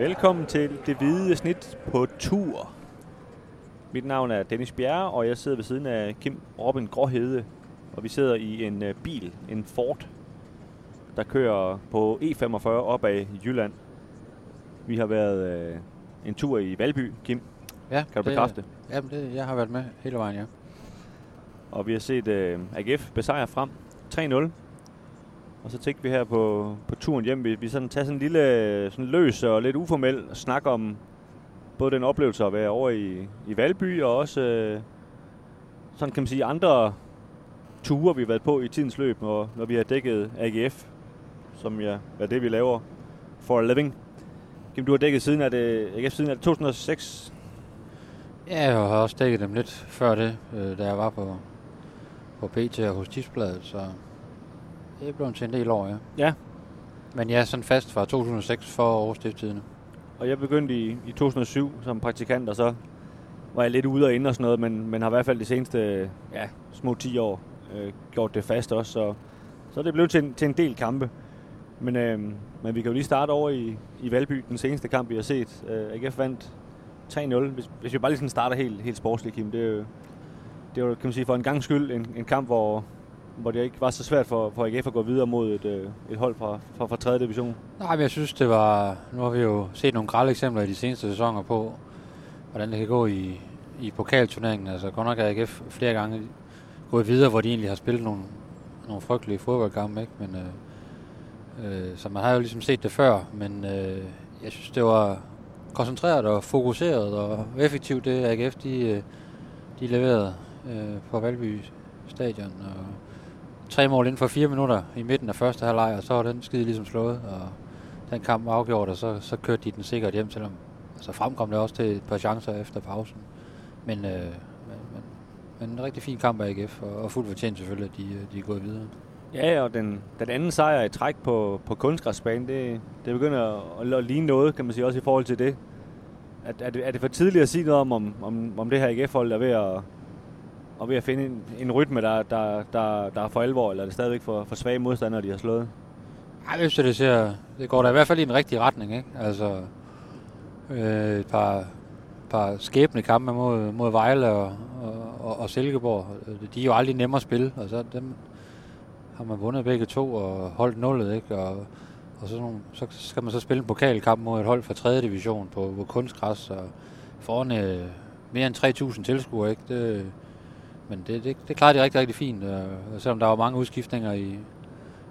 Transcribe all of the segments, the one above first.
Velkommen til det hvide snit på tur. Mit navn er Dennis Bjerre, og jeg sidder ved siden af Kim Robin Gråhede. Og vi sidder i en uh, bil, en Ford, der kører på E45 op ad Jylland. Vi har været uh, en tur i Valby, Kim. Ja, Kan du det, bekræfte? Jamen, det, jeg har været med hele vejen, ja. Og vi har set uh, AGF besejre frem 3-0. Og så tænkte vi her på, på turen hjem, vi, vi sådan tager sådan en lille sådan løs og lidt uformel snak om både den oplevelse at være over i, i Valby, og også øh, sådan kan man sige andre ture, vi har været på i tidens løb, når, når vi har dækket AGF, som ja, er det, vi laver for a living. Kim, du har dækket siden af det, AGF siden af det 2006. Ja, jeg har også dækket dem lidt før det, øh, da jeg var på, på PT og hos Tidsbladet, så det er blevet til en del år, ja. Ja. Men jeg er sådan fast fra 2006 for årstiftidene. Og jeg begyndte i, i 2007 som praktikant, og så var jeg lidt ude og inde og sådan noget, men, men har i hvert fald de seneste ja, små 10 år øh, gjort det fast også. Så, så er det blevet til en, til en del kampe. Men, øh, men vi kan jo lige starte over i, i Valby, den seneste kamp, vi har set. Øh, AGF vandt 3-0. Hvis, hvis vi bare lige sådan starter helt, helt sportsligt, Kim, det er jo, det er jo, kan man sige, for en gang skyld en, en kamp, hvor, hvor det ikke var så svært for, for AGF at gå videre mod et, øh, et hold fra, fra, fra 3. division. Nej, men jeg synes, det var... Nu har vi jo set nogle grælde eksempler i de seneste sæsoner på, hvordan det kan gå i, i pokalturneringen. Altså godt nok har AGF flere gange gået videre, hvor de egentlig har spillet nogle, nogle frygtelige fodboldkampe, ikke? Men, øh, øh, så man har jo ligesom set det før, men øh, jeg synes, det var koncentreret og fokuseret og effektivt, det AGF, de, øh, de leverede øh, på Valby stadion. Og tre mål inden for fire minutter i midten af første halvleg, og så var den skide ligesom slået, og den kamp var afgjort, og så, så kørte de den sikkert hjem, selvom altså fremkom det også til et par chancer efter pausen. Men, øh, men, men, men en rigtig fin kamp af AGF, og, og fuldt fortjent selvfølgelig, at de, øh, de er gået videre. Ja, og den, den anden sejr i træk på, på kunstgræsbanen, det, det begynder at, at ligne noget, kan man sige, også i forhold til det. Er, er, det, er det for tidligt at sige noget om, om, om, om det her AGF-hold er ved at, og ved at finde en, en rytme, der, der, der, der er for alvor, eller er det stadigvæk for, for svage modstandere, de har slået? Ej, jeg synes, det, ser, det går da i hvert fald i en rigtig retning, ikke? Altså, øh, et par, par skæbne kampe mod, mod Vejle og, og, og, og Silkeborg. De er jo aldrig nemme at spille, og så dem har man vundet begge to og holdt nullet, ikke? Og, og så, nogle, så skal man så spille en pokalkamp mod et hold fra 3. division på, på kunstgræs, og foran øh, mere end 3.000 tilskuere, ikke? Det, men det, det, det klarede de rigtig, rigtig fint. Øh, selvom der var mange udskiftninger i,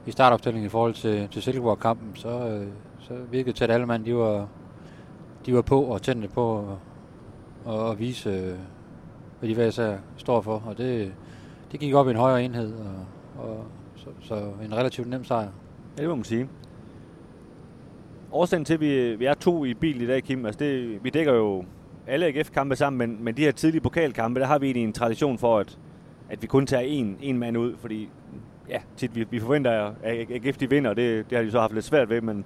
i startopstillingen i forhold til, til Silkeborg-kampen, så, øh, så virkede tæt til, at alle mand, de var, de var på og tændte på og, og vise, øh, hvad de hver især står for. Og det, det gik op i en højere enhed, og, og så, så en relativt nem sejr. Ja, det må man sige. Årsagen til, at vi, vi er to i bil i dag, Kim, altså det, vi dækker jo alle AGF-kampe sammen, men, men de her tidlige pokalkampe, der har vi egentlig en tradition for, at, at vi kun tager en, en mand ud, fordi ja, tit vi, vi forventer, at AGF de vinder, og det, det har de så haft lidt svært ved, men,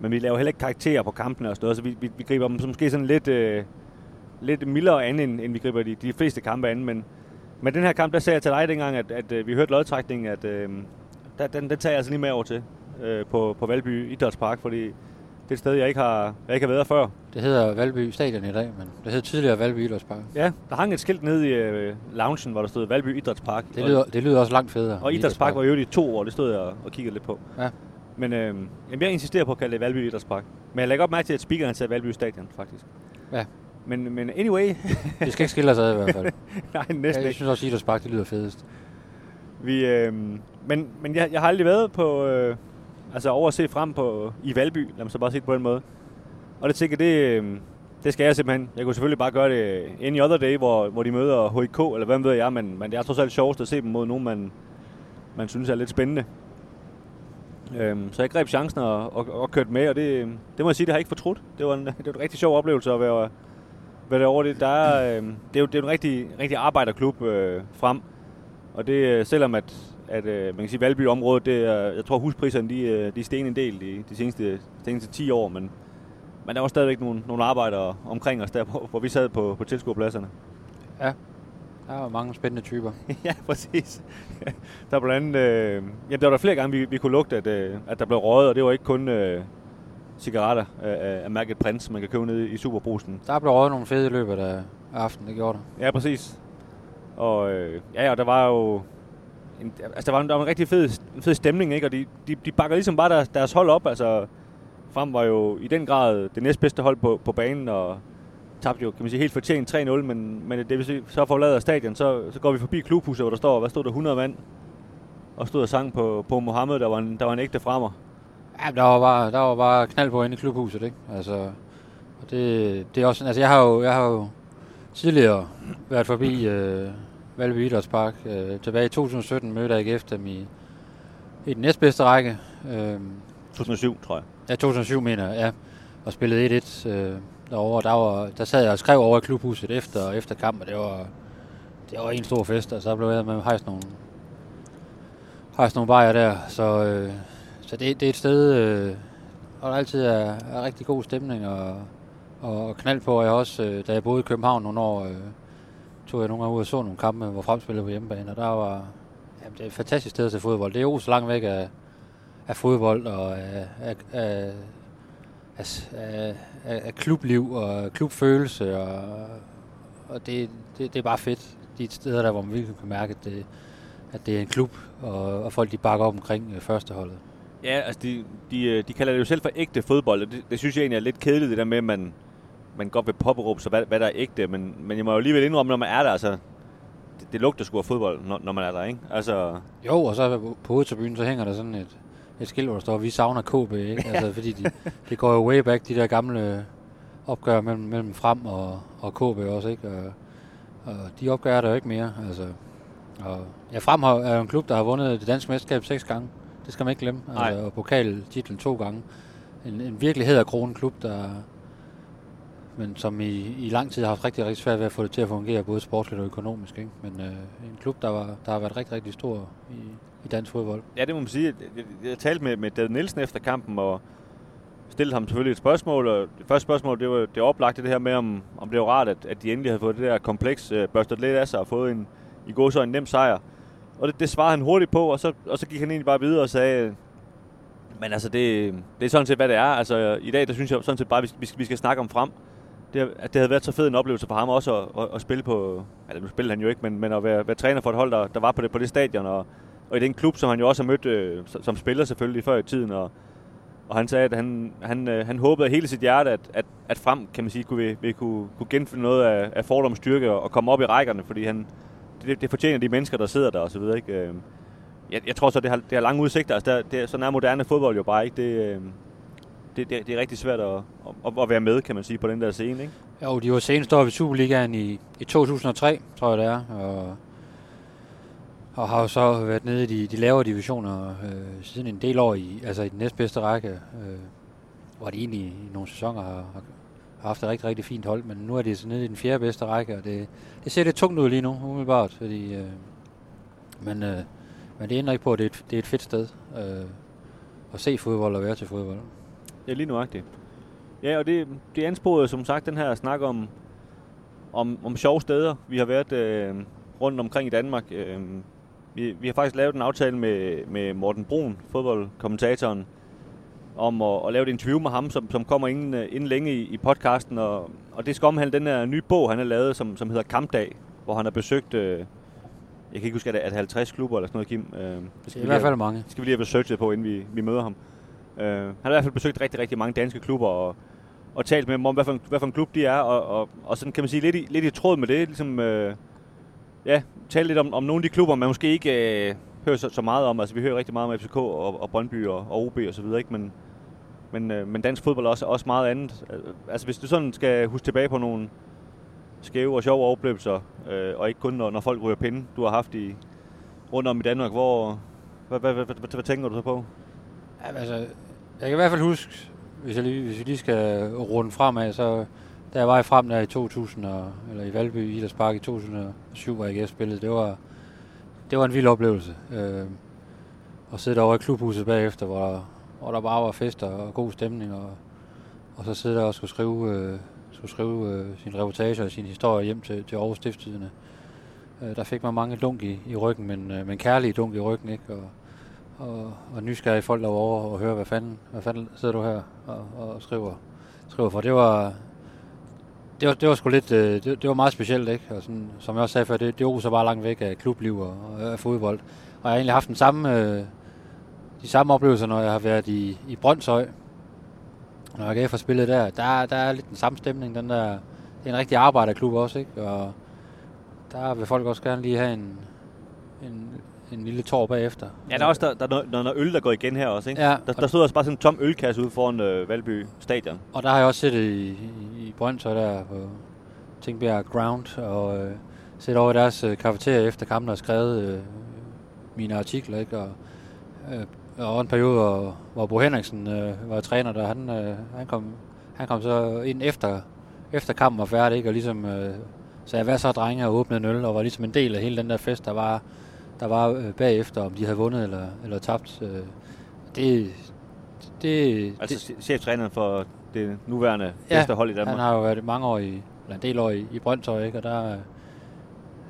men vi laver heller ikke karakterer på kampene og sådan noget, så vi, vi, vi griber dem som måske sådan lidt, øh, lidt mildere an, end, end vi griber de, de fleste kampe an, men, men den her kamp, der sagde jeg til dig dengang, at, at, at vi hørte lodtrækningen, at øh, der, den, den tager jeg altså lige med over til øh, på, på Valby Idrætspark, fordi det er et sted, jeg ikke har, jeg ikke har været før. Det hedder Valby Stadion i dag, men det hed tidligere Valby Idrætspark. Ja, der hang et skilt nede i øh, loungen, hvor der stod Valby Idrætspark. Det lyder, det lyder også langt federe. Og Idrætspark var jo i to år, det stod jeg og kiggede lidt på. Ja. Men øh, jeg insisterer på at kalde det Valby Idrætspark. Men jeg lægger op mærke til, at speakeren sagde Valby Stadion, faktisk. Ja. Men, men anyway... det skal ikke skille os ad i hvert fald. Nej, næsten jeg ikke. synes også, at Idrætspark, det lyder fedest. Vi, øh, men men jeg, jeg har aldrig været på... Øh, altså over at se frem på i Valby, lad mig så bare sige det på den måde. Og det tænker det, øhm, det skal jeg simpelthen. Jeg kunne selvfølgelig bare gøre det any other day, hvor, hvor de møder HIK, eller hvad ved jeg, men, men det er trods alt sjovest at se dem mod nogen, man, man synes er lidt spændende. Øhm, så jeg greb chancen og, og, og kørte med, og det, øhm, det må jeg sige, det har jeg ikke fortrudt. Det var en, det var en rigtig sjov oplevelse at være, være derovre. Det, der er, øhm, det, er jo, det er jo en rigtig, rigtig arbejderklub øh, frem, og det øh, selvom at, at øh, man kan sige, Valby-området, det er, jeg tror huspriserne, de, øh, de steg en del de, de seneste, seneste 10 år, men, men der var stadigvæk nogle, nogle arbejdere omkring os der, hvor, hvor vi sad på, på tilskuerpladserne. Ja, der var mange spændende typer. ja, præcis. der blandt andet, øh, jamen, der var der flere gange, vi, vi kunne lugte, at, øh, at der blev røget, og det var ikke kun, øh, cigaretter af, af mærket Prince, man kan købe ned i Superbrusen. Der blev røget nogle fede i løbet af aftenen, det gjorde der. Ja, præcis. Og øh, ja, og der var jo en, altså, der var, en, der var en rigtig fed, fed stemning, ikke? Og de, de, de bakker ligesom bare deres, deres hold op. Altså, Frem var jo i den grad det næstbedste hold på, på banen, og tabte jo, kan man sige, helt fortjent 3-0, men, men det vil så forlader stadion, så, så går vi forbi klubhuset, hvor der står, hvad stod der, 100 mand, og stod og sang på, på Mohammed, der var en, der var en ægte fremmer. Ja, der var bare, der var bare knald på inde i klubhuset, ikke? Altså, og det, det er også, altså jeg har jo, jeg har jo tidligere været forbi øh, Valby Idrætspark. Øh, tilbage i 2017 mødte jeg AGF dem i, i den næstbedste række. Øh, 2007, tror jeg. Ja, 2007 mener jeg, ja. Og spillede 1-1 øh, derovre. Der, var, der sad jeg og skrev over i klubhuset efter, efter kamp, og det var, det var en stor fest. Og så blev jeg med hejst nogle, hejst nogle bajer der. Så, øh, så det, det er et sted, øh, hvor der altid er, er rigtig god stemning og, og knald på. Jeg også, øh, da jeg boede i København nogle år, øh, tog jeg nogle gange ud og så nogle kampe, hvor fremspillet på hjemmebane, og der var, jamen, det er et fantastisk sted til fodbold. Det er jo så langt væk af, af fodbold og af, af, af, af, af, af klubliv og klubfølelse, og, og det, det, det er bare fedt. De steder der, hvor man virkelig kan mærke, at det, at det er en klub, og, og folk de bakker op omkring øh, førsteholdet. Ja, altså de, de, øh, de kalder det jo selv for ægte fodbold, og det, det synes jeg egentlig er lidt kedeligt, det der med, at man, man godt vil påberåbe sig, hvad, hvad der er ægte, men, men jeg må jo alligevel indrømme, når man er der, altså, det, det lugter sgu af fodbold, når, når man er der, ikke? Altså... Jo, og så på hovedtribunen, så hænger der sådan et, et skilt, hvor der står, vi savner KB, ikke? Altså, fordi de, det går jo way back, de der gamle opgør mellem, mellem Frem og, og KB også, ikke? Og, og de opgør der jo ikke mere, altså. Og, ja, Frem er jo en klub, der har vundet det danske mesterskab seks gange. Det skal man ikke glemme. Altså, og pokaltitlen to gange. En, en virkelig hæderkronen klub, der, men som i, i lang tid har haft rigtig, rigtig svært ved at få det til at fungere, både sportsligt og økonomisk. Ikke? Men øh, en klub, der, var, der har været rigtig, rigtig stor i, i dansk fodbold. Ja, det må man sige. Jeg, jeg, jeg talte med, med David Nielsen efter kampen, og stillede ham selvfølgelig et spørgsmål, og det første spørgsmål, det var det oplagte det her med, om, om det var rart, at, at de endelig havde fået det der kompleks øh, børstet lidt af sig og fået en, i går så en nem sejr. Og det, det svarede han hurtigt på, og så, og så gik han egentlig bare videre og sagde, men altså, det, det er sådan set, hvad det er. Altså, i dag, der synes jeg sådan set bare, at vi, vi skal snakke om frem det, at det havde været så fed en oplevelse for ham også at, at, at spille på, eller nu spillede han jo ikke, men, men at være, være træner for et hold, der, der var på det, på det stadion, og, og i den klub, som han jo også har mødt øh, som spiller selvfølgelig før i tiden, og, og han sagde, at han, han, øh, han håbede af hele sit hjerte, at, at, at frem, kan man sige, kunne vi, vi kunne, kunne genfinde noget af, af fordoms styrke og, og komme op i rækkerne, fordi han, det, det fortjener de mennesker, der sidder der og så videre, ikke? Øh, jeg, jeg tror så, det har, det har lange udsigter. Altså, der, det, sådan er moderne fodbold jo bare ikke. Det, øh, det, det, det er rigtig svært at, at, at være med, kan man sige, på den der scene, ikke? Jo, de var senest oppe i Superligaen i, i 2003, tror jeg det er, og, og har jo så været nede i de, de lavere divisioner øh, siden en del år i, altså i den næstbedste række, øh, hvor de egentlig i nogle sæsoner har, har haft et rigtig, rigtig fint hold, men nu er de så nede i den fjerde bedste række, og det, det ser lidt tungt ud lige nu, umiddelbart, fordi, øh, men, øh, men det ændrer ikke på, at det er et, det er et fedt sted øh, at se fodbold og være til fodbold. Ja, lige nuagtigt. Ja, og det, det ansporede som sagt den her snak om, om, om sjove steder. Vi har været øh, rundt omkring i Danmark. Øh, vi, vi har faktisk lavet en aftale med, med Morten Brun, fodboldkommentatoren, om at, at lave et interview med ham, som, som kommer inden, øh, inden længe i, i podcasten. Og, og det skal omhandle den her nye bog, han har lavet, som, som hedder Kampdag, hvor han har besøgt... Øh, jeg kan ikke huske, at det er 50 klubber eller sådan noget, Kim. Øh, det skal det er i hvert fald mange. Det skal vi lige have researchet på, inden vi, vi møder ham. Øh, han har i hvert fald besøgt rigtig, rigtig mange danske klubber og, og talt med dem om, hvad for, en, hvad for en klub de er. Og, og, og sådan kan man sige, lidt i, lidt i tråd med det, ligesom, øh, ja, tale lidt om, om nogle af de klubber, man måske ikke øh, hører så, så meget om. Altså vi hører rigtig meget om FCK og, og Brøndby og, og OB og så videre, ikke? Men, men, øh, men dansk fodbold er også, også meget andet. Øh, altså hvis du sådan skal huske tilbage på nogle skæve og sjove oplevelser, øh, og ikke kun når, når folk ryger pinde, du har haft i rundt om i Danmark, hvor, hvad, hvad, hvad, hvad, hvad, hvad tænker du så på? Ja, altså, jeg kan i hvert fald huske, hvis, jeg lige, hvis vi lige skal runde fremad, så da jeg var i frem der i 2000, og, eller i Valby i Park i 2007, hvor jeg spillede, det var, det var en vild oplevelse. Øh, at sidde derovre i klubhuset bagefter, hvor, hvor der bare var fester og god stemning, og, og så sidde der og skulle skrive, øh, skulle skrive øh, sin reportage og sin historie hjem til, til Aarhus Stifttidene. Øh, der fik man mange dunk i, i ryggen, men, øh, men kærlige dunk i ryggen, ikke? Og, og, og nysgerrige folk derovre og høre, hvad fanden, hvad fanden sidder du her og, og skriver, skriver for. Det var, det var, det var sgu lidt, øh, det, det var meget specielt, ikke? Og sådan, som jeg også sagde før, det, det oser bare langt væk af klubliv og, og af fodbold. Og jeg har egentlig haft den samme, øh, de samme oplevelser, når jeg har været i, i Brøndshøj. Når jeg gav for spillet der, der, der er lidt den samme stemning. Den der, det er en rigtig arbejderklub også, ikke? Og der vil folk også gerne lige have en, en, en lille tår bagefter. Ja, der er også der, der, er noget, noget øl, der går igen her også, ikke? Ja, Der, der stod også bare sådan en tom ølkasse ude foran øh, Valby Stadion. Og der har jeg også set i, i, Brøndshøj der på Tingbjerg Ground, og øh, set over i deres øh, kafeteria efter kampen og skrevet øh, mine artikler, ikke? Og, øh, og en periode, hvor, hvor Bo Henriksen øh, var træner, der han, øh, han, kom, han kom så ind efter, efter kampen var færdig, ikke? Og ligesom øh, sagde, hvad så drenge, og åbnede en øl, og var ligesom en del af hele den der fest, der var, der var øh, bagefter, om de havde vundet eller, eller tabt. Øh, det, det, Altså det, cheftræneren for det nuværende Ja, bedste hold i Danmark. Han har jo været mange år i, eller en del år i, i Brøndshøj, ikke? og der, øh,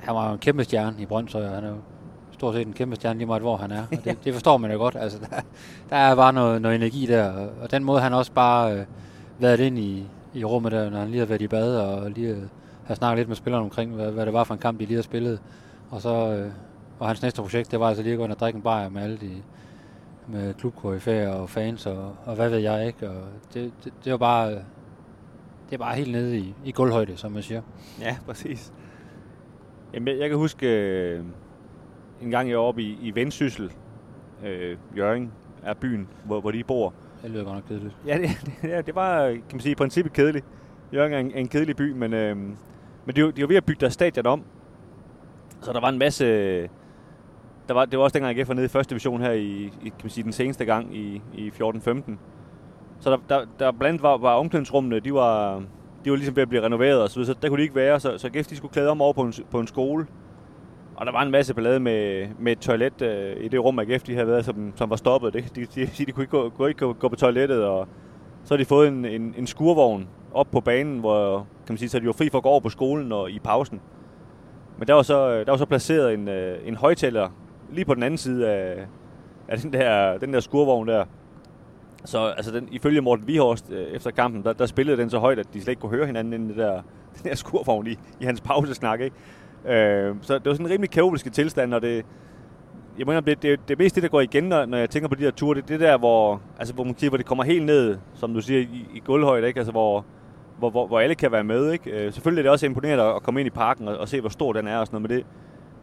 han var jo en kæmpe stjerne i Brøndshøj, og han er jo stort set en kæmpe stjerne lige meget, hvor han er. Og det, det forstår man jo godt. Altså, der, der er bare noget, noget energi der, og, og den måde, han også bare øh, været ind i, i rummet der, når han lige har været i bad, og lige har snakket lidt med spillerne omkring, hvad, hvad det var for en kamp, de lige har spillet. Og så, øh, og hans næste projekt, det var altså lige at gå ind og drikke en bajer med alle de, med klubkoryfæer og fans og, og hvad ved jeg ikke. Og det, det, det var bare, det er bare helt nede i, i gulvhøjde, som man siger. Ja, præcis. Jamen, jeg, jeg kan huske øh, en gang jeg var oppe i, i Vendsyssel, øh, Jørgen er byen, hvor, hvor de bor. Det lyder godt nok kedeligt. Ja, det, det, det var, kan man sige, i princippet kedeligt. Jørgen er en, en kedelig by, men, øh, men de, var- de var ved at bygge deres stadion om. Så der var en masse... Der var, det var også dengang, jeg var nede i første division her i, i kan man sige, den seneste gang i, i 14-15. Så der, der, der blandt var, var omklædningsrummene, de var, de var ligesom ved at blive renoveret og så videre, så der kunne de ikke være, så, så GF de skulle klæde om over på en, på en skole. Og der var en masse ballade med, med et toilet øh, i det rum, AGF de havde været, som, som var stoppet. Det, de, de, de, de kunne ikke gå, gå, ikke gå, gå på toilettet, og så har de fået en, en, en skurvogn op på banen, hvor kan man sige, så de var fri for at gå over på skolen og i pausen. Men der var så, øh, der var så placeret en, øh, en højtaler lige på den anden side af, af den, der, den der skurvogn der. Så altså den, ifølge Morten Vihorst øh, efter kampen, der, der spillede den så højt, at de slet ikke kunne høre hinanden inden det der, den der skurvogn i, i hans pausesnak. Ikke? Øh, så det var sådan en rimelig kaotisk tilstand, og det, jeg mener, det, det, det er mest det, der går igen, når, når jeg tænker på de der ture. Det er det der, hvor, altså, hvor, man siger, hvor det kommer helt ned, som du siger, i, i gulvhøjde, ikke? Altså, hvor, hvor, hvor, hvor alle kan være med. Ikke? Øh, selvfølgelig er det også imponerende at, at komme ind i parken og, og se, hvor stor den er og sådan noget, men det,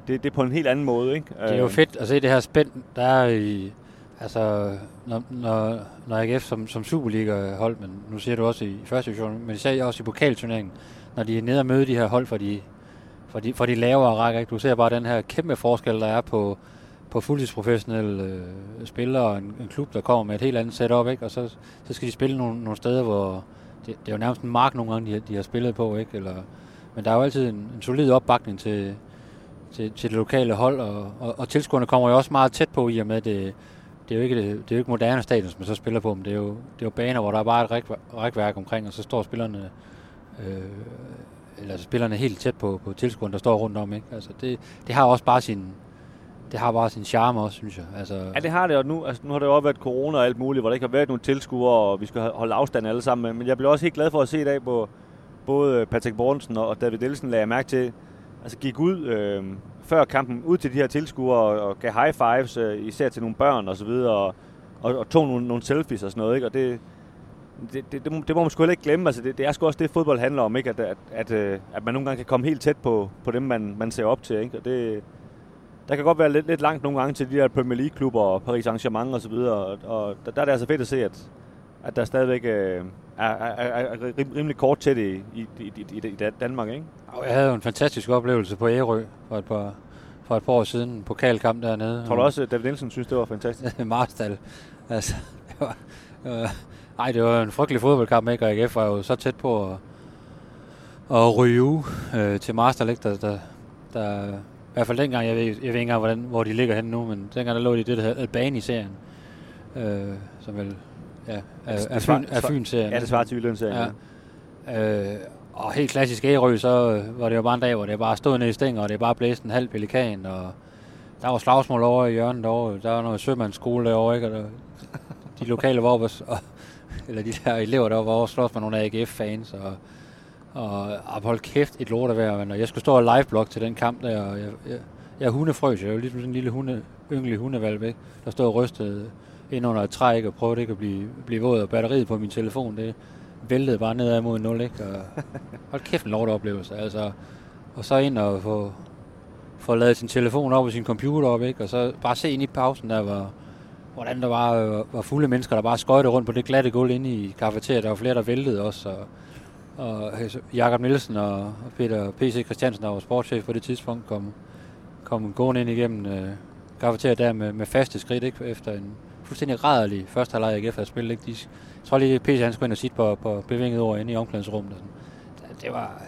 det, det er på en helt anden måde. Ikke? Det er jo Øh, fedt at se det her spænd, der er i, altså, når, når, når AGF som, som Superliga-hold, men nu siger du også i første division, men især også i pokalturneringen, når de er nede og møde de her hold for de, for de, for de lavere rækker, ikke? du ser bare den her kæmpe forskel, der er på, på fuldtidsprofessionelle øh, spillere og en, en klub, der kommer med et helt andet setup, ikke? og så, så skal de spille nogle, nogle steder, hvor det, det er jo nærmest en mark nogle gange, de, har- de har spillet på, ikke? Eller, men der er jo altid en, en solid opbakning til, til, til det lokale hold, og, og, og tilskuerne kommer jo også meget tæt på i og med, det, det er jo ikke, det, det er jo ikke moderne stadion, som man så spiller på, men det er jo, det er jo baner, hvor der er bare et ræk, rækværk omkring, og så står spillerne øh, eller spillerne helt tæt på, på tilskuerne, der står rundt om. Ikke? Altså det, det har også bare sin det har bare sin charme også, synes jeg. Altså, Ja, det har det, og nu, altså, nu har det jo også været corona og alt muligt, hvor der ikke har været nogen tilskuere, og vi skal holde afstand alle sammen. Men jeg blev også helt glad for at se i dag, hvor både Patrick Borgensen og David Nielsen lagde mærke til, altså gik ud øh, før kampen ud til de her tilskuere og, og gav high fives, øh, især til nogle børn og så videre, og, og, og tog nogle, nogle selfies og sådan noget, ikke? Og det, det, det, det, må, det må man sgu heller ikke glemme. Altså, det, det er sgu også det, fodbold handler om, ikke? At, at, at, øh, at man nogle gange kan komme helt tæt på, på dem, man, man ser op til. Ikke? Og det, der kan godt være lidt, lidt langt nogle gange til de der Premier League-klubber og Paris Saint-Germain og så videre. Og, og der, der er det altså fedt at se, at, at der stadigvæk øh, er, er, er, rim- rimelig kort til det i, i, i, i, Danmark. Ikke? Jeg havde jo en fantastisk oplevelse på Ærø for et par, for et par år siden. En pokalkamp dernede. Tror du også, at David Nielsen synes, det var fantastisk? Marstal. Altså, det var, ej, det var en frygtelig fodboldkamp, ikke? Og AGF var jo så tæt på at, at ryge øh, til Marstal, ikke? Der, der, der, i hvert fald dengang, jeg ved, jeg ved ikke engang, hvordan, hvor de ligger henne nu, men dengang der lå de i det, der hedder Albani-serien, øh, som vel ja, er, er, Fyn, er Fyn-serien. Ja, det svarer til Jylland-serien. Ja. Øh, og helt klassisk Ærø, så øh, var det jo bare en dag, hvor det bare stod nede i stænger, og det bare blæste en halv pelikan, og der var slagsmål over i hjørnet derovre. Der var noget sømandsskole derovre, ikke? Og der, de lokale var oppe, og, eller de der elever, der var over slås med nogle AGF-fans, og, og, og hold kæft et lort at være. Når jeg skulle stå og live til den kamp der, og jeg, jeg, jeg hundefrøs, jeg var ligesom sådan en lille hunde, ynglig hundevalg, ikke? der stod og rystede ind under et træ, ikke? og prøvede ikke at blive, blive våd, og batteriet på min telefon, det væltede bare nedad mod 0, ikke? Og hold kæft en lort oplevelse, altså. Og så ind og få, få lavet sin telefon op og sin computer op, ikke? Og så bare se ind i pausen, der var, hvordan der var, øh, var fulde mennesker, der bare skøjte rundt på det glatte gulv inde i kafeteriet. Der var flere, der væltede også, og, og øh, Jakob Nielsen og Peter P.C. Christiansen, der var sportschef på det tidspunkt, kom, kom gående ind igennem øh, kafeteriet der med, med faste skridt, ikke? Efter en fuldstændig rædderlig første halvleg, ikke? Efter at spille, ikke? De, jeg tror lige, P.C. han skulle ind og sit på, på bevinget ord inde i omklædningsrummet. Det var,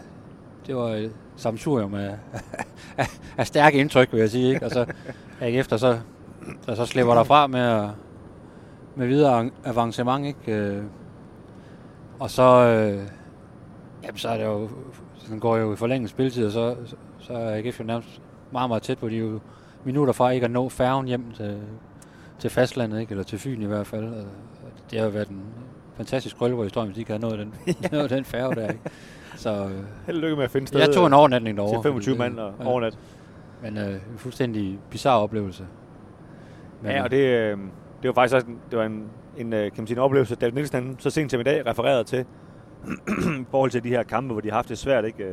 det var et samsurium af, af, af stærke indtryk, vil jeg sige. Ikke? Og så efter så, så, så slipper der fra med, med videre avancement. Ikke? Øh, og så, øh, jamen, så er det jo, den går jo i forlænget spilletid, og så, så, så er AGF jo nærmest meget, meget tæt på. De jo minutter fra ikke at nå færgen hjem til, til fastlandet, ikke? eller til Fyn i hvert fald. Det har jo været en fantastisk krølleborg hvis de ikke har nået den, nået den færge der. Ikke? Så, øh, Held lykke med at finde sted. Jeg tog en overnatning derovre. Til 25 mand og ja. overnat. Men øh, en fuldstændig bizarre oplevelse. Men, ja, og det, øh, det var faktisk også en, det var en, en, øh, kan man sige, en oplevelse, David Nielsen så sent som i dag refererede til, i forhold til de her kampe, hvor de har haft det svært. Ikke?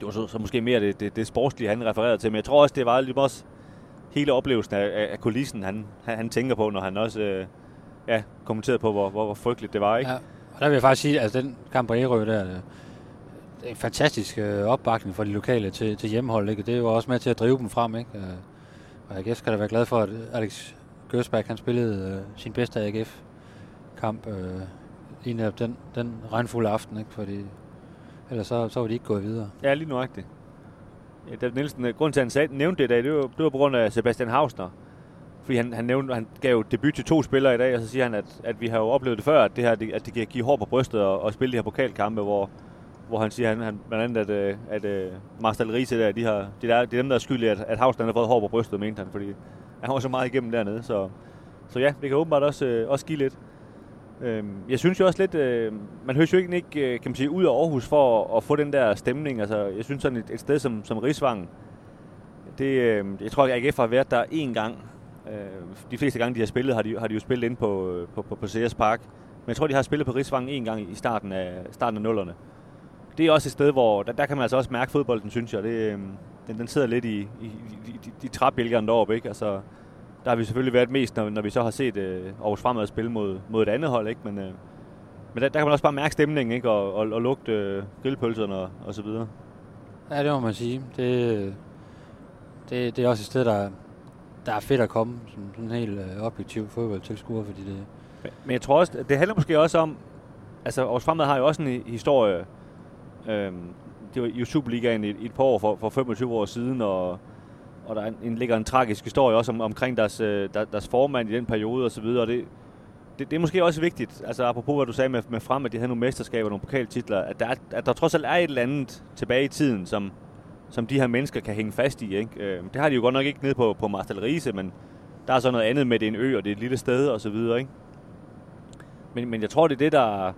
Det var så, så måske mere det, det, det sportslige, han refererede til, men jeg tror også, det var lidt også hele oplevelsen af, af kulissen, han, han, han tænker på, når han også øh, ja, kommenterede på, hvor, hvor, hvor frygteligt det var. Ikke? Ja, og der vil jeg faktisk sige, at altså, den kamp på Ærø der, det er en fantastisk øh, opbakning for de lokale til, til hjemmehold. Ikke? Det er jo også med til at drive dem frem. Ikke? Øh, og AGF skal da være glad for, at Alex Gørsberg han spillede øh, sin bedste AGF-kamp øh, lige netop den, den regnfulde aften. Ikke? Fordi ellers så, så var de ikke gået videre. Ja, lige nuagtigt. David Nielsen, øh, grunden til, at han sagde, nævnte det i dag, det var, det var på grund af Sebastian Hausner. Fordi han, han, nævnte, han gav jo debut til to spillere i dag, og så siger han, at, at vi har jo oplevet det før, at det her, at det kan give hår på brystet og, og spille de her pokalkampe, hvor, hvor han siger, han, han blandt andet, at, øh, at, at Marcel Riese der, de, har, de, der, de er dem, der er skyldige, at, at Havsland har fået hår på brystet, mente han, fordi han var så meget igennem dernede. Så, så ja, det kan åbenbart også, øh, også give lidt. Øhm, jeg synes jo også lidt, øh, man høres jo ikke, ikke kan man sige, ud af Aarhus for at, at få den der stemning. Altså, jeg synes sådan et, et sted som, som Rigsvang, det, øh, jeg tror, at AGF har været der én gang. De fleste gange, de har spillet, har de, har de jo spillet ind på, på, på, på CS Park. Men jeg tror, de har spillet på Rigsvang en gang i starten af, starten af nullerne det er også et sted, hvor der, der kan man altså også mærke fodbolden, synes jeg. Det, den, den sidder lidt i, i, i, i de, de deroppe, ikke? Altså, der har vi selvfølgelig været mest, når, når vi så har set øh, Aarhus Fremad spille mod, mod et andet hold, ikke? Men, øh, men der, der kan man også bare mærke stemningen, ikke? Og, og, og lugte øh, grillpølserne og, og så videre. Ja, det må man sige. Det, det, det er også et sted, der, der er fedt at komme som sådan en helt øh, objektiv fodboldtilskuer, fordi det... Men, men jeg tror også, det handler måske også om, altså Aarhus Fremad har jo også en historie, Øhm, det var i Superligaen i, i et par år for, for 25 år siden, og, og der en, ligger en tragisk historie også om, omkring deres, øh, der, deres formand i den periode osv., og, og det, det, det er måske også vigtigt, altså apropos hvad du sagde med, med frem, at de havde nogle mesterskaber, nogle pokaltitler, at der, at der trods alt er et eller andet tilbage i tiden, som, som de her mennesker kan hænge fast i. Ikke? Øh, det har de jo godt nok ikke nede på, på Marcel Riese, men der er så noget andet med, det er en ø, og det er et lille sted og så videre. Ikke? Men, men jeg tror, det er det, der,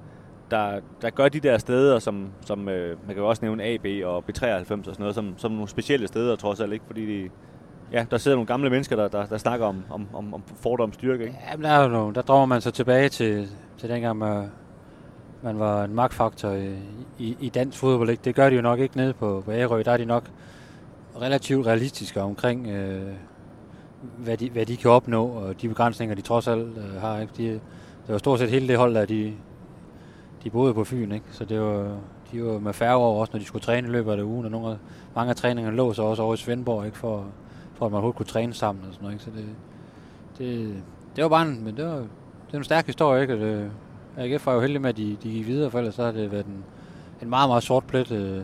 der, der gør de der steder, som, som øh, man kan jo også nævne AB og B93 og sådan noget, som, som nogle specielle steder trods alt, ikke? Fordi de, ja, der sidder nogle gamle mennesker, der, der, der snakker om, om, om, om fordom styrke, ikke? Ja, men der er jo nogle, der drømmer man så tilbage til, til dengang, man, man var en magtfaktor i, i, i dansk fodbold, ikke? Det gør de jo nok ikke nede på, på Ærø, der er de nok relativt realistiske omkring, øh, hvad, de, hvad de kan opnå, og de begrænsninger, de trods alt øh, har, ikke? De, det var stort set hele det hold, der de, de boede på Fyn, ikke? så det var, de var med færre over også, når de skulle træne i løbet af ugen, og nogle af, mange af træningerne lå så også over i Svendborg, ikke? For, for at man overhovedet kunne træne sammen og sådan noget. Ikke? Så det, det, det var bare en, men det var, det var en stærk historie, ikke? Og det, AGF var jo heldig med, at de, de gik videre, for ellers så havde det været en, en meget, meget sort plet øh,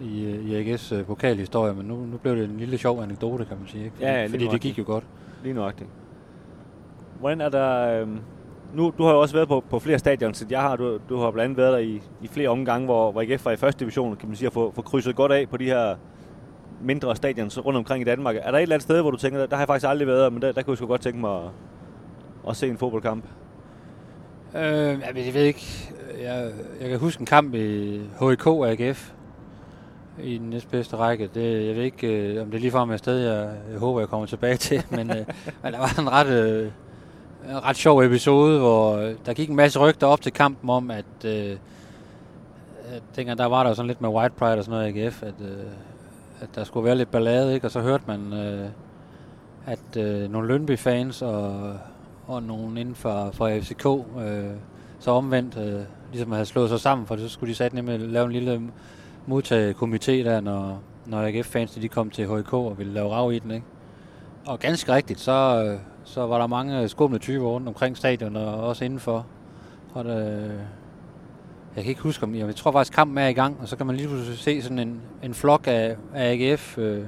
i, i AGF's øh, pokalhistorie, men nu, nu blev det en lille sjov anekdote, kan man sige. Ikke? Fordi, ja, ja, fordi det gik jo godt. Lige nøjagtigt. Hvordan er der... Øh nu, du har jo også været på, på flere stadion, så jeg har. Du, du har blandt andet været der i, i flere omgange, hvor, hvor IKF var i første division, kan man sige, at få, få krydset godt af på de her mindre stadion rundt omkring i Danmark. Er der et eller andet sted, hvor du tænker, der har jeg faktisk aldrig været, men der, der kunne jeg sgu godt tænke mig at, at se en fodboldkamp? Øh, jeg ved ikke. Jeg, jeg kan huske en kamp i HIK AGF i den næstbedste række. Det, jeg ved ikke, øh, om det er lige frem et sted, jeg, jeg håber, jeg kommer tilbage til. men, øh, men der var en ret, øh, ret sjov episode, hvor øh, der gik en masse rygter op til kampen om, at, øh, at dengang der var der sådan lidt med white pride og sådan noget i AGF, at, øh, at der skulle være lidt ballade, ikke? og så hørte man, øh, at øh, nogle Lønby-fans og, og nogen inden for, for FCK øh, så omvendt øh, ligesom havde slået sig sammen, for så skulle de sat nemlig lave en lille modtagekomité der, når, når AGF-fans de kom til HK og ville lave rav i den. Ikke? Og ganske rigtigt, så, øh, så var der mange skumle typer rundt omkring stadion og også indenfor. Og det, jeg kan ikke huske, om jeg tror faktisk, kampen er i gang, og så kan man lige pludselig se sådan en, en flok af, af AGF, øh,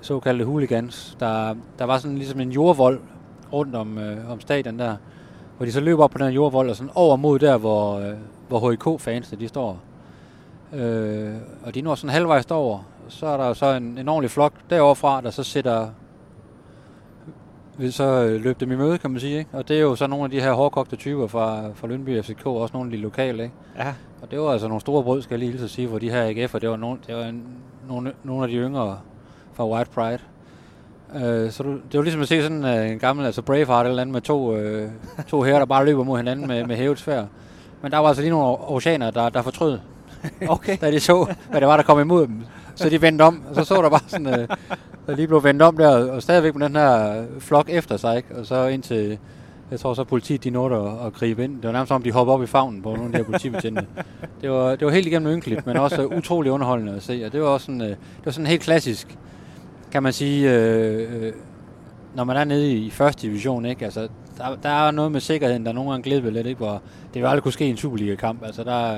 såkaldte hooligans. Der, der var sådan ligesom en jordvold rundt om, øh, om stadion der, hvor de så løber op på den her jordvold og sådan over mod der, hvor, øh, hvor HIK-fansene de står. Øh, og de når sådan halvvejs derover. Så er der så en, en ordentlig flok derovre fra, der så sætter vil så øh, løbe dem i møde, kan man sige. Ikke? Og det er jo så nogle af de her hårdkogte typer fra, fra Lønby FCK, og også nogle af de lokale. Ikke? Ja. Og det var altså nogle store brød, skal jeg lige hilse at sige, hvor de her AGF'er, det var, nogle, det var en, nogle, nogle af de yngre fra White Pride. Øh, så du, det var ligesom at se sådan uh, en gammel, altså Braveheart eller andet med to, uh, to herrer, der bare løber mod hinanden med, med hævet svær. Men der var altså lige nogle oceaner, der, der fortrød, Okay. da de så, hvad det var, der kom imod dem. Så de vendte om, og så så der bare sådan, uh, der lige blev vendt om der, og stadigvæk med den her flok efter sig, ikke? og så indtil, jeg tror så politiet, de nåede at, at gribe ind. Det var nærmest som, de hoppede op i favnen på nogle af de her politibetjente. Det var, det var helt igennem ynkeligt, men også utrolig underholdende at se, og det var også sådan, uh, det var sådan helt klassisk, kan man sige, øh, øh, når man er nede i første division, ikke? Altså, der, der er noget med sikkerheden, der nogle gange glæder lidt, ikke? Hvor det vil aldrig kunne ske i en Superliga-kamp. Altså, der,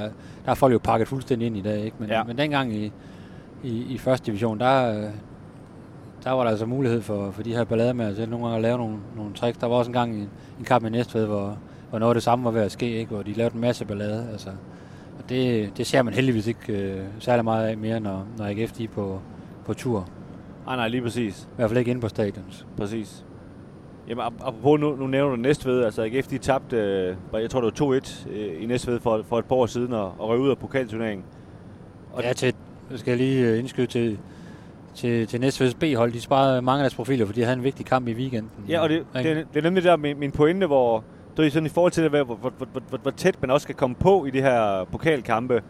der er folk jo pakket fuldstændig ind i dag, ikke? Men, ja. men dengang i, i, i første division, der, øh, der var der altså mulighed for, for de her ballader med altså, nogle gange at lave nogle, nogle tricks. Der var også en gang en, en kamp i Næstved, hvor, hvor noget af det samme var ved at ske, ikke? Hvor de lavede en masse ballade, altså. Og det, det ser man heldigvis ikke øh, særlig meget af mere, når, når AGF de er på, på tur. Nej, nej, lige præcis. I hvert fald ikke inde på stadions. Præcis. Jamen, ap- apropos, nu, nu nævner du Næstved, altså AGF, de tabte, øh, jeg tror det var 2-1 øh, i Næstved for, for et par år siden, og, og røg ud af pokalturneringen. Og ja, til, skal jeg lige øh, indskyde til, til, til Næstveds B-hold. De sparede mange af deres profiler, fordi de havde en vigtig kamp i weekenden. Ja, og det, det, er- det er nemlig der min, min pointe, hvor du ved, sådan i forhold til, hvor, hvor, hvor, hvor, hvor, hvor tæt man også skal komme på i de her pokalkampe.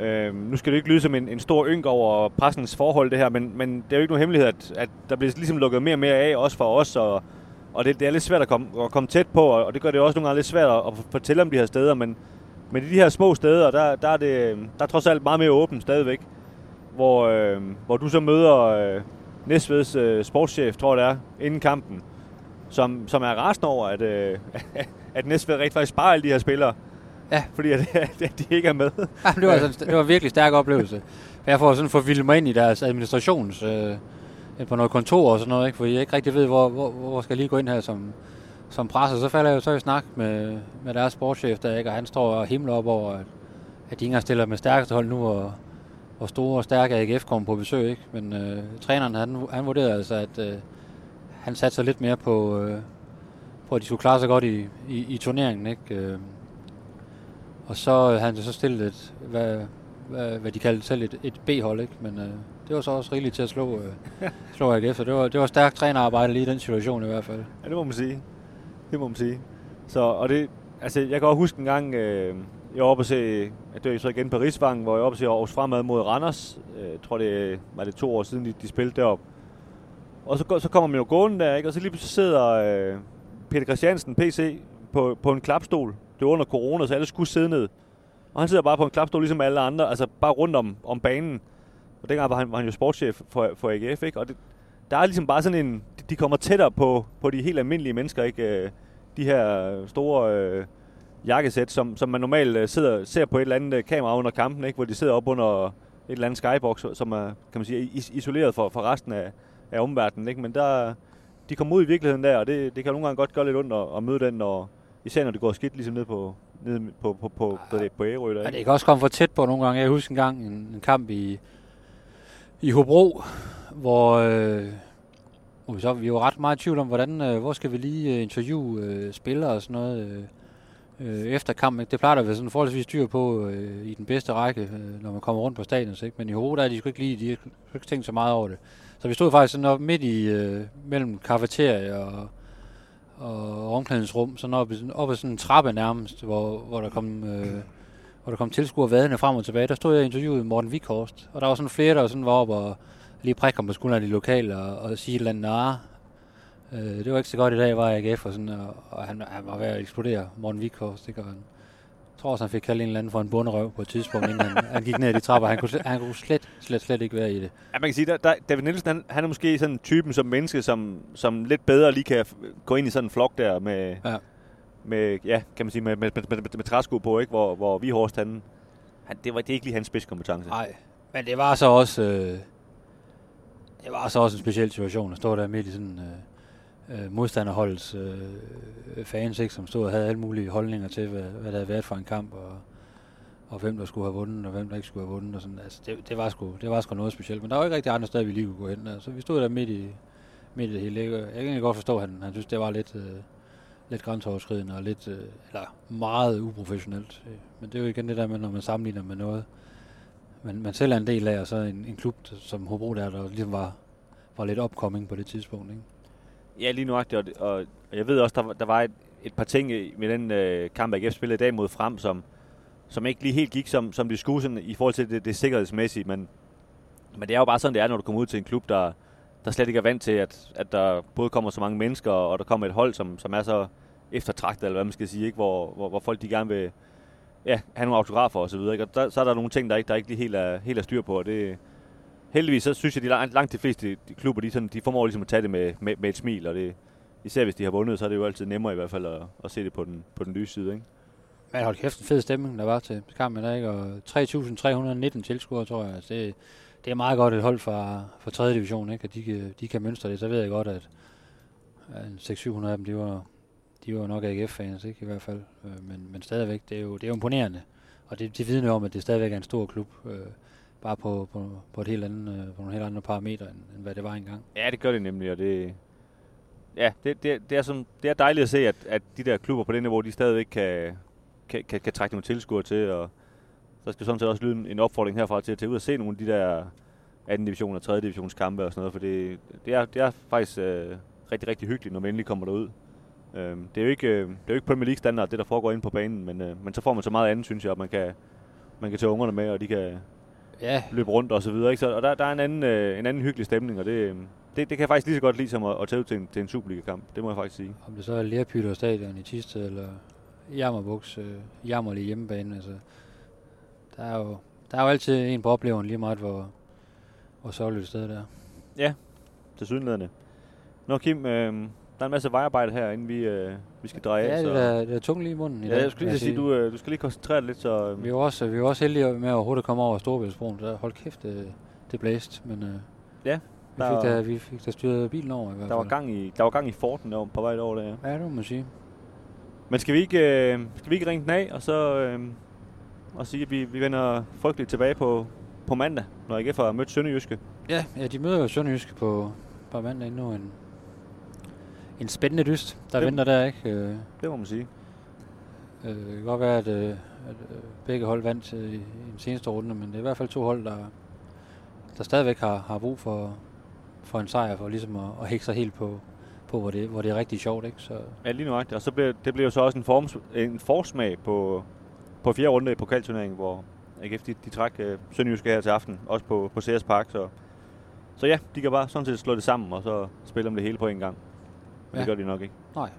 Øhm, nu skal det ikke lyde som en, en stor ynk over pressens forhold, det her, men, men det er jo ikke nogen hemmelighed, at, at der bliver ligesom lukket mere og mere af, også for os, og, og det, det er lidt svært at komme, at komme tæt på, og det gør det også nogle gange lidt svært at, at fortælle om de her steder, men, men i de her små steder, der, der, er det, der er trods alt meget mere åbent stadigvæk, hvor, øh, hvor du så møder øh, Næstveds øh, sportschef, tror jeg det er, inden kampen, som, som er rasende over, at, øh, at Næstved rigtig faktisk sparer alle de her spillere. Ja. Fordi at, at de ikke er med. Ja, det, var altså, det var en virkelig stærk oplevelse. Jeg får sådan forvildet mig ind i deres administrations... Øh, på noget kontor og sådan noget, ikke? fordi jeg ikke rigtig ved, hvor, hvor, hvor skal jeg lige gå ind her som, som presser. Så falder jeg jo så i snak med, med deres sportschef, der, ikke? og han står og himler op over, at, at de ikke engang stiller med stærkeste hold nu, og, og store og stærke AGF kommer på besøg. Ikke? Men øh, træneren, han, han vurderede altså, at øh, han satte sig lidt mere på, øh, på, at de skulle klare sig godt i, i, i turneringen. Ikke? Øh, og så havde han så stillet et, hvad, hvad, hvad de kaldte selv et, et B-hold, ikke? men øh, det var så også rigeligt til at slå, øh, slå AGF, så det var, det var stærkt trænerarbejde lige i den situation i hvert fald. Ja, det må man sige. Det må man sige. Så, og det, altså, jeg kan også huske en gang, øh, jeg var oppe at se, at det var så igen på Rigsvangen, hvor jeg var oppe se Aarhus Fremad mod Randers. Øh, jeg tror, det var det to år siden, de, de spillede deroppe. Og så, går- så kommer man jo gående der, ikke? og så lige pludselig sidder øh, Peter Christiansen, PC, på, på en klapstol. Det var under corona, så alle skulle sidde ned. Og han sidder bare på en klapstol, ligesom alle andre, altså bare rundt om, om banen. Og dengang var han, var han jo sportschef for, for AGF, ikke? Og det, der er ligesom bare sådan en... de- kommer tættere på, på de helt almindelige mennesker, ikke? Øh, de her øh, store øh, jakkesæt, som, som man normalt øh, sidder, ser på et eller andet øh, kamera under kampen, ikke? Hvor de sidder op under et eller andet skybox, som er, kan man sige, is- isoleret for, for resten af, af omverdenen, ikke? Men der, de kommer ud i virkeligheden der, og det, det kan nogle gange godt gøre lidt ondt at, at møde den, når, især når det går skidt ligesom nede på, nede på, på, på, på, det, på Ærø der, Ja, ikke? det kan også komme for tæt på nogle gange. Jeg husker en gang en, en kamp i, i Hobro, hvor, øh, vi, så, vi var ret meget i tvivl om, hvordan, øh, hvor skal vi lige øh, interviewe øh, spillere og sådan noget øh, øh, efter kampen. Det plejer der at være sådan forholdsvis styr på øh, i den bedste række, øh, når man kommer rundt på stadion. Ikke? Men i Hobro, der er de sgu ikke lige, de har ikke tænkt så meget over det. Så vi stod faktisk sådan op midt i, øh, mellem kafeteria og, og omklædningsrum, sådan op, op ad sådan en trappe nærmest, hvor, hvor der kom... Øh, hvor der kom tilskuer vadende frem og tilbage, der stod jeg og interviewede Morten Vikhorst. Og der var sådan flere, der sådan var oppe og lige prikke ham på skulderen i lokal og, og sige et eller andet, nah, øh, det var ikke så godt i dag, var AGF, og, sådan, og, og han, han, var ved at eksplodere, Morten Vikhorst. Det han, jeg tror også, han fik kaldt en eller anden for en bunderøv på et tidspunkt, inden han, han gik ned i de trapper. Han kunne, han kunne slet, slet, slet ikke være i det. Ja, man kan sige, der, der, David Nielsen, han, han er måske sådan typen som menneske, som, som lidt bedre lige kan gå ind i sådan en flok der med, ja med, ja, kan man sige, med, med, med, med, med træsko på, ikke? Hvor, hvor vi hårdest han, han, det var det ikke lige hans spidskompetence. Nej, men det var så også, øh, det var så også en speciel situation at stå der midt i sådan øh, øh, modstanderholdets øh, fans, ikke, som stod og havde alle mulige holdninger til, hvad, hvad der havde været for en kamp, og, og hvem der skulle have vundet, og hvem der ikke skulle have vundet. Og sådan. Altså, det, det, var sgu, det var sgu noget specielt, men der var ikke rigtig andre steder, vi lige kunne gå hen. Altså, vi stod der midt i, midt i det hele. Jeg kan godt forstå, at han, han synes, det var lidt... Øh, lidt grænseoverskridende og lidt, øh, eller meget uprofessionelt. Men det er jo igen det der med, når man sammenligner med noget, man, man selv er en del af, og så en, en klub som Hobro der, der ligesom var, var lidt opkoming på det tidspunkt. Ikke? Ja, lige nu og, og jeg ved også, der, der var et, et par ting med den øh, kamp, AGF spillede i dag mod frem, som, som ikke lige helt gik, som, som de skulle sådan, i forhold til det, det sikkerhedsmæssige, men, men det er jo bare sådan, det er, når du kommer ud til en klub, der, der slet ikke er vant til, at, at der både kommer så mange mennesker, og der kommer et hold, som, som er så eftertragtet, eller hvad man skal sige, ikke? Hvor, hvor, hvor folk de gerne vil ja, have nogle autografer og så videre. Ikke? Og der, så er der nogle ting, der ikke, der ikke lige helt er, helt er styr på, og det, heldigvis så synes jeg, at de langt, langt de fleste de klubber, de, sådan, de formår ligesom at tage det med, med, med et smil, og det, især hvis de har vundet, så er det jo altid nemmere i hvert fald at, at se det på den, på den lyse side. Ikke? Men hold kæft, en fed stemning, der var til kampen der, ikke? Og 3.319 tilskuere, tror jeg. Altså, det, det er meget godt et hold fra, fra 3. division, ikke? At de, de kan mønstre det. Så ved jeg godt, at 600-700 af dem, de var, de var nok AGF-fans, ikke i hvert fald. Øh, men, men stadigvæk, det er jo, det er jo imponerende. Og det, det vidner om, at det stadigvæk er en stor klub. Øh, Bare på, på, på, et helt andet, øh, på nogle helt andre parametre, end, end hvad det var engang. Ja, det gør det nemlig, og det, ja, det, det, det, er, som, det er dejligt at se, at, at de der klubber på det niveau, de stadigvæk kan, kan, kan, kan trække nogle tilskuere til, og så skal sådan set også lyde en opfordring herfra til at tage ud og se nogle af de der 2. division og 3. divisions kampe og sådan noget, for det, det, er, det er faktisk øh, rigtig, rigtig hyggeligt, når man endelig kommer derud. Øh, det er jo ikke, øh, det er jo ikke Premier League standard, det der foregår inde på banen, men, øh, men så får man så meget andet, synes jeg, at man kan, man kan tage ungerne med, og de kan ja. løbe rundt og så videre. Ikke? Så, og der, der er en anden, øh, en anden hyggelig stemning, og det, øh, det, det kan jeg faktisk lige så godt lide som at, at tage ud til en, til en Superliga-kamp. Det må jeg faktisk sige. Om det så er Lerpytter Stadion i Tisted, eller Jammerbuks, øh, Jammerlige hjemmebane, altså, der er jo, der er jo altid en på opleveren lige meget, hvor, hvor sørgeligt sted der. Ja, til sydenlædende. Nå Kim, øh, der er en masse vejarbejde her, inden vi, øh, vi skal dreje ja, af. Ja, det, er, det er tungt lige i munden i ja, dag. jeg skulle lige sige, du, øh, du skal lige koncentrere dig lidt. Så, øh. Vi er også, vi er også heldige med at overhovedet komme over Storbæltsbroen. Der, hold kæft, det, det blæste, men øh, ja, vi, fik da, vi fik da styret bilen over i hvert fald. Der var gang i, der var gang i forten der på vej over der. Ja, det må man sige. Men skal vi ikke, øh, skal vi ikke ringe den af, og så øh, og sige, at vi, vi vender frygteligt tilbage på, på mandag, når IGF har mødt Sønderjyske? Ja, ja de møder jo Sønderjyske på, på mandag endnu en, en spændende dyst, der det, venter der, ikke? Øh, det må man sige. Øh, det kan godt være, at, øh, at øh, begge hold vandt i, i den seneste runde, men det er i hvert fald to hold, der, der stadigvæk har, har brug for, for en sejr, for ligesom at, at hække sig helt på, på hvor, det, hvor det er rigtig sjovt. Ikke? Så. Ja, lige nu Og så bliver, det bliver jo så også en, forms, en forsmag på, på fjerde runde i pokalturneringen, hvor AGF de, de træk uh, Sønderjyske her til aften, også på, på CS Park. Så, så ja, de kan bare sådan set slå det sammen, og så spille om det hele på en gang. Men ja. det gør de nok ikke. Nej.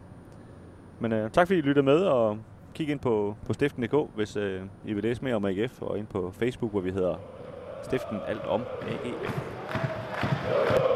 Men uh, tak fordi I lyttede med, og kig ind på, på stiften.dk, hvis uh, I vil læse mere om AGF, og ind på Facebook, hvor vi hedder Stiften Alt Om AGF.